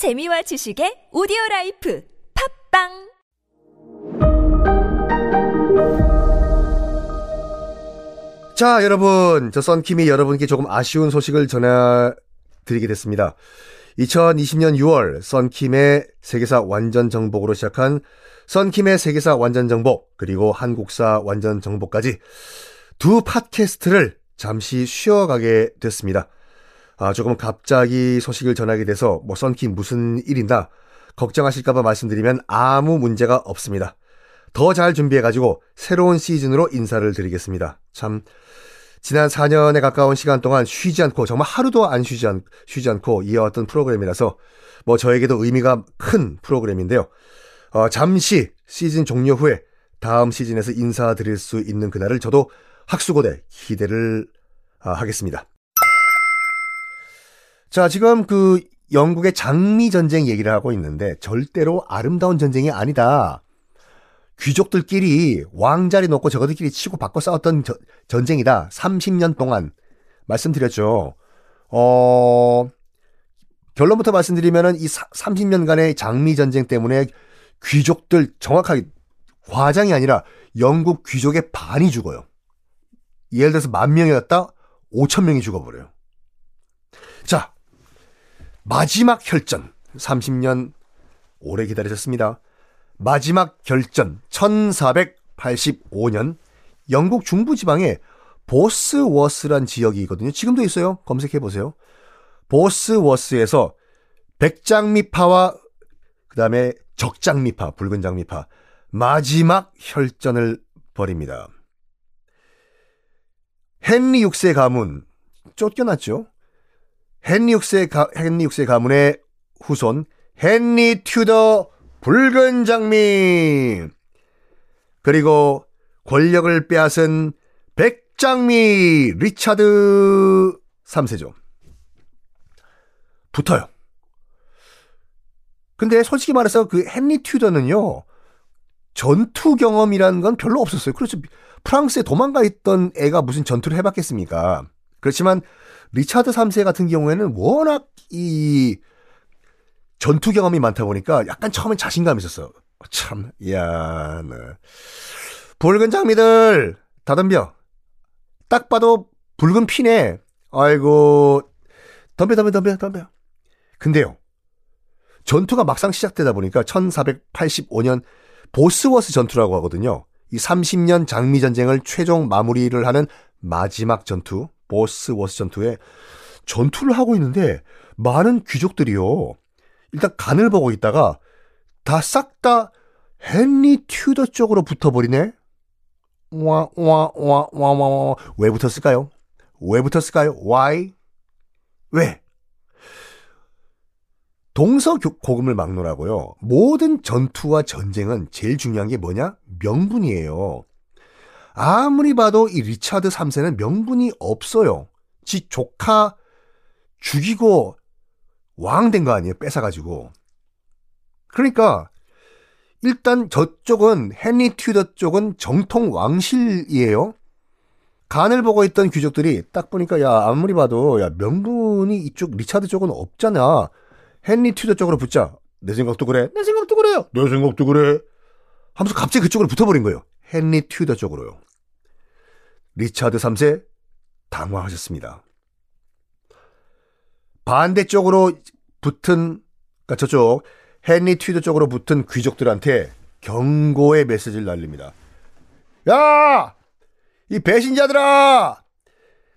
재미와 지식의 오디오 라이프 팝빵 자, 여러분. 저 썬킴이 여러분께 조금 아쉬운 소식을 전해 드리게 됐습니다. 2020년 6월 썬킴의 세계사 완전 정복으로 시작한 썬킴의 세계사 완전 정복 그리고 한국사 완전 정복까지 두 팟캐스트를 잠시 쉬어가게 됐습니다. 아, 조금 갑자기 소식을 전하게 돼서 뭐 썬킴 무슨 일인다 걱정하실까봐 말씀드리면 아무 문제가 없습니다. 더 잘 준비해가지고 새로운 시즌으로 인사를 드리겠습니다. 참 지난 4년에 가까운 시간 동안 쉬지 않고 정말 하루도 안 쉬지, 않, 쉬지 않고 이어왔던 프로그램이라서 뭐 저에게도 의미가 큰 프로그램인데요. 어, 잠시 시즌 종료 후에 다음 시즌에서 인사드릴 수 있는 그날을 저도 학수고대 기대를 아, 하겠습니다. 자, 지금 그 영국의 장미 전쟁 얘기를 하고 있는데 절대로 아름다운 전쟁이 아니다. 귀족들끼리 왕자리 놓고 저거들끼리 치고 바꿔 싸웠던 저, 전쟁이다. 30년 동안 말씀드렸죠. 어, 결론부터 말씀드리면은 이 30년간의 장미 전쟁 때문에 귀족들 정확하게 과장이 아니라 영국 귀족의 반이 죽어요. 예를 들어서 만 명이었다 5천 명이 죽어버려요. 자, 마지막 혈전 30년 오래 기다리셨습니다. 마지막 결전 1485년 영국 중부 지방에 보스워스란 지역이 있거든요. 지금도 있어요. 검색해 보세요. 보스워스에서 백장미파와 그 다음에 적장미파, 붉은 장미파 마지막 혈전을 벌입니다. 헨리 6세 가문 쫓겨났죠. 헨리 6세, 가, 헨리 6세 가문의 후손 헨리 튜더 붉은 장미 그리고 권력을 빼앗은 백장미 리차드 3세죠. 붙어요. 근데 솔직히 말해서 그 헨리 튜더는요. 전투 경험이라는 건 별로 없었어요. 그렇죠. 프랑스에 도망가 있던 애가 무슨 전투를 해봤겠습니까? 그렇지만 리차드 3세 같은 경우에는 워낙 이 전투 경험이 많다 보니까 약간 처음엔 자신감이 있었어. 참, 야, 네. 붉은 장미들 다 덤벼. 딱 봐도 붉은 피네. 아이고, 덤벼, 덤벼, 덤벼, 덤벼. 근데요, 전투가 막상 시작되다 보니까 1485년 보스워스 전투라고 하거든요. 이 30년 장미 전쟁을 최종 마무리를 하는 마지막 전투, 보스워스 전투에 전투를 하고 있는데 많은 귀족들이요. 일단 간을 보고 있다가 다 싹다 헨리 튜더 쪽으로 붙어버리네. 와, 와, 와, 와, 와, 와. 왜 붙었을까요? 왜 붙었을까요? Why? 왜? 동서 고금을 막노라고요. 모든 전투와 전쟁은 제일 중요한 게 뭐냐? 명분이에요. 아무리 봐도 이 리차드 3세는 명분이 없어요. 지 조카 죽이고 왕 된 거 아니에요? 뺏어가지고. 그러니까 일단 저쪽은 헨리 튜더 쪽은 정통 왕실이에요. 간을 보고 있던 귀족들이 딱 보니까 야 아무리 봐도 야 명분이 이쪽 리차드 쪽은 없잖아. 헨리 튜더 쪽으로 붙자. 내 생각도 그래. 내 생각도 그래요. 내 생각도 그래. 하면서 갑자기 그쪽으로 붙어버린 거예요. 헨리 튜더 쪽으로요. 리차드 3세 당황하셨습니다. 반대쪽으로 붙은 그러니까 저쪽 헨리 튜더 쪽으로 붙은 귀족들한테 경고의 메시지를 날립니다. 야! 이 배신자들아!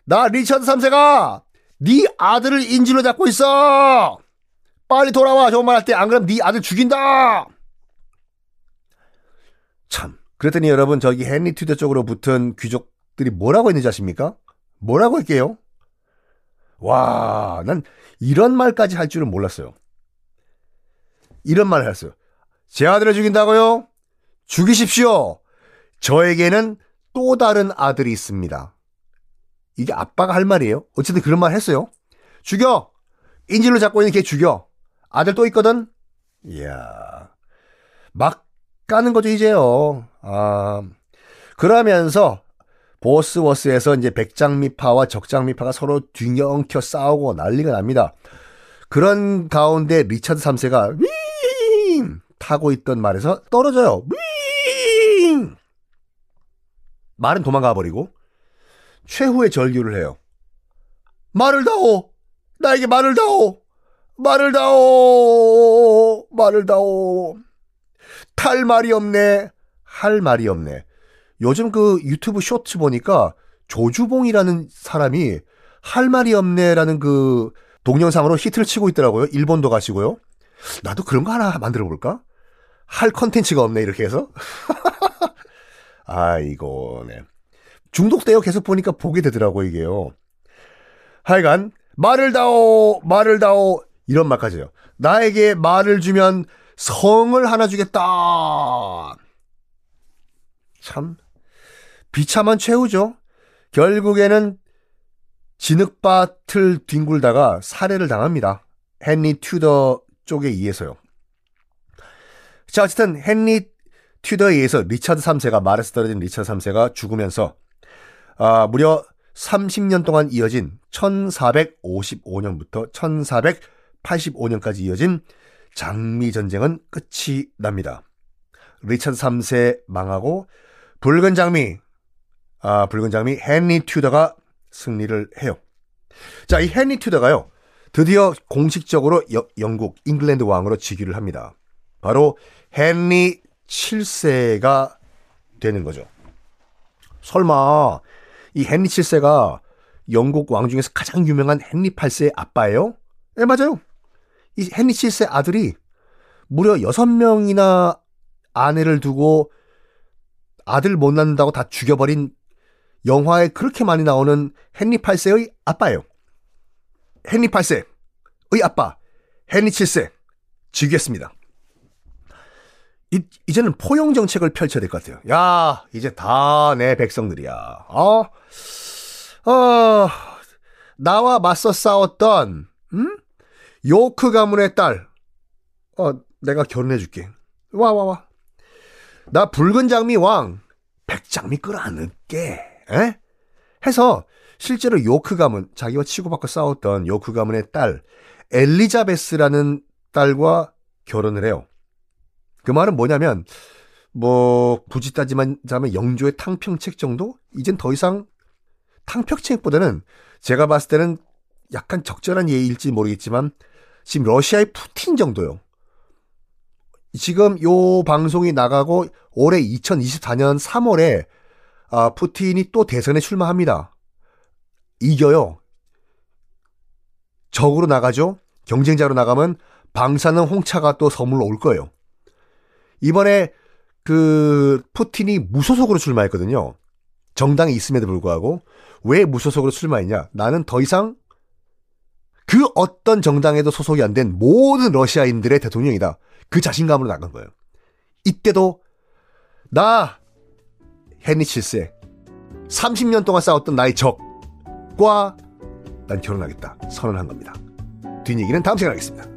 나 리차드 3세가 네 아들을 인질로 잡고 있어! 빨리 돌아와 좋은 말할 때 안 그러면 네 아들 죽인다. 참 그랬더니 여러분 저기 헨리 튜더 쪽으로 붙은 귀족들이 뭐라고 했는지 아십니까? 뭐라고 할게요? 와, 난 이런 말까지 할 줄은 몰랐어요. 이런 말을 했어요. 제 아들을 죽인다고요? 죽이십시오. 저에게는 또 다른 아들이 있습니다. 이게 아빠가 할 말이에요. 어쨌든 그런 말 했어요. 죽여! 인질로 잡고 있는 걔 죽여! 아들 또 있거든? 이야. 막 까는 거죠, 이제요. 아. 그러면서 보스워스에서 이제 백장미파와 적장미파가 서로 뒤엉켜 싸우고 난리가 납니다. 그런 가운데 리차드 3세가 윙 타고 있던 말에서 떨어져요. 윙 말은 도망가 버리고 최후의 절규를 해요. 말을 다오. 나에게 말을 다오. 말을 다오. 말을 다오. 탈 말이 없네. 할 말이 없네. 요즘 그 유튜브 쇼츠 보니까 조주봉이라는 사람이 할 말이 없네라는 그 동영상으로 히트를 치고 있더라고요. 일본도 가시고요. 나도 그런 거 하나 만들어 볼까? 할 컨텐츠가 없네 이렇게 해서. 아이고, 네. 중독되어 계속 보니까 보게 되더라고 이게요. 하여간 말을 다오, 말을 다오 이런 말까지요. 나에게 말을 주면 성을 하나 주겠다. 참 비참한 최후죠. 결국에는 진흙밭을 뒹굴다가 살해를 당합니다. 헨리 튜더 쪽에 의해서요. 자, 어쨌든 헨리 튜더에 의해서 리차드 3세가 말에서 떨어진 리차드 3세가 죽으면서 아, 무려 30년 동안 이어진 1455년부터 1485년까지 이어진 장미 전쟁은 끝이 납니다. 리차드 3세 망하고 붉은 장미 아, 붉은 장미 헨리 튜더가 승리를 해요. 자, 이 헨리 튜더가요. 드디어 공식적으로 여, 영국 잉글랜드 왕으로 즉위를 합니다. 바로 헨리 7세가 되는 거죠. 설마 이 헨리 7세가 영국 왕 중에서 가장 유명한 헨리 8세의 아빠예요? 네, 맞아요. 이 헨리 7세 아들이 무려 6명이나 아내를 두고 아들 못 낳는다고 다 죽여버린 영화에 그렇게 많이 나오는 헨리 8세의 아빠예요. 헨리 8세의 아빠, 헨리 7세, 즉위했습니다. 이, 이제는 포용 정책을 펼쳐야 될 것 같아요. 야, 이제 다 내 백성들이야. 어? 어, 나와 맞서 싸웠던, 음? 요크 가문의 딸. 어, 내가 결혼해줄게. 와, 와, 와. 나 붉은 장미 왕, 백장미 끌어안을게. 에? 해서 실제로 요크 가문, 자기와 치고받고 싸웠던 요크 가문의 딸, 엘리자베스라는 딸과 결혼을 해요. 그 말은 뭐냐면, 뭐, 굳이 따지만 자면 영조의 탕평책 정도? 이젠 더 이상 탕평책보다는 제가 봤을 때는 약간 적절한 예일지 모르겠지만, 지금 러시아의 푸틴 정도요. 지금 요 방송이 나가고 올해 2024년 3월에 아, 푸틴이 또 대선에 출마합니다. 이겨요. 적으로 나가죠. 경쟁자로 나가면 방사능 홍차가 또 선물로 올 거예요. 이번에 그 푸틴이 무소속으로 출마했거든요. 정당에 있음에도 불구하고 왜 무소속으로 출마했냐? 나는 더 이상 그 어떤 정당에도 소속이 안 된 모든 러시아인들의 대통령이다. 그 자신감으로 나간 거예요. 이때도 나 헨리 7세 30년 동안 싸웠던 나의 적과 난 결혼하겠다 선언한 겁니다. 뒷얘기는 다음 시간에 하겠습니다.